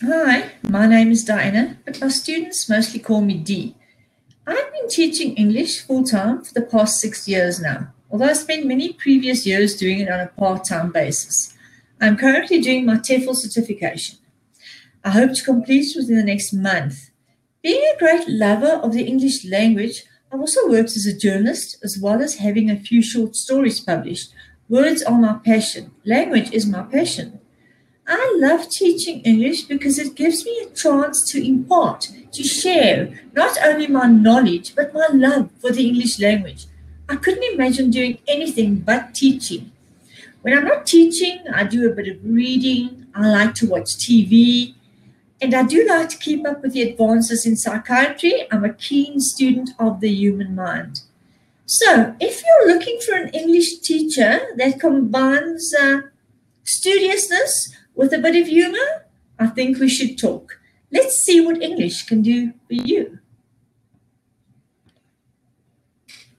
Hi, my name is Diana, but my students mostly call me Dee. I've been teaching English full time for the past six years now, although I spent many previous years doing it on a part time basis. I'm currently doing my TEFL certification. I hope to complete within the next month. Being a great lover of the English language, I've also worked as a journalist as well as having a few short stories published. Words are my passion. Language is my passion. I love teaching English because it gives me a chance to impart, to share not only my knowledge, but my love for the English language. I couldn't imagine doing anything but teaching. When I'm not teaching, I do a bit of reading, I like to watch TV, and I do like to keep up with the advances in psychiatry. I'm a keen student of the human mind. So, if you're looking for an English teacher that combines uh, studiousness with a bit of humor, I think we should talk. Let's see what English can do for you.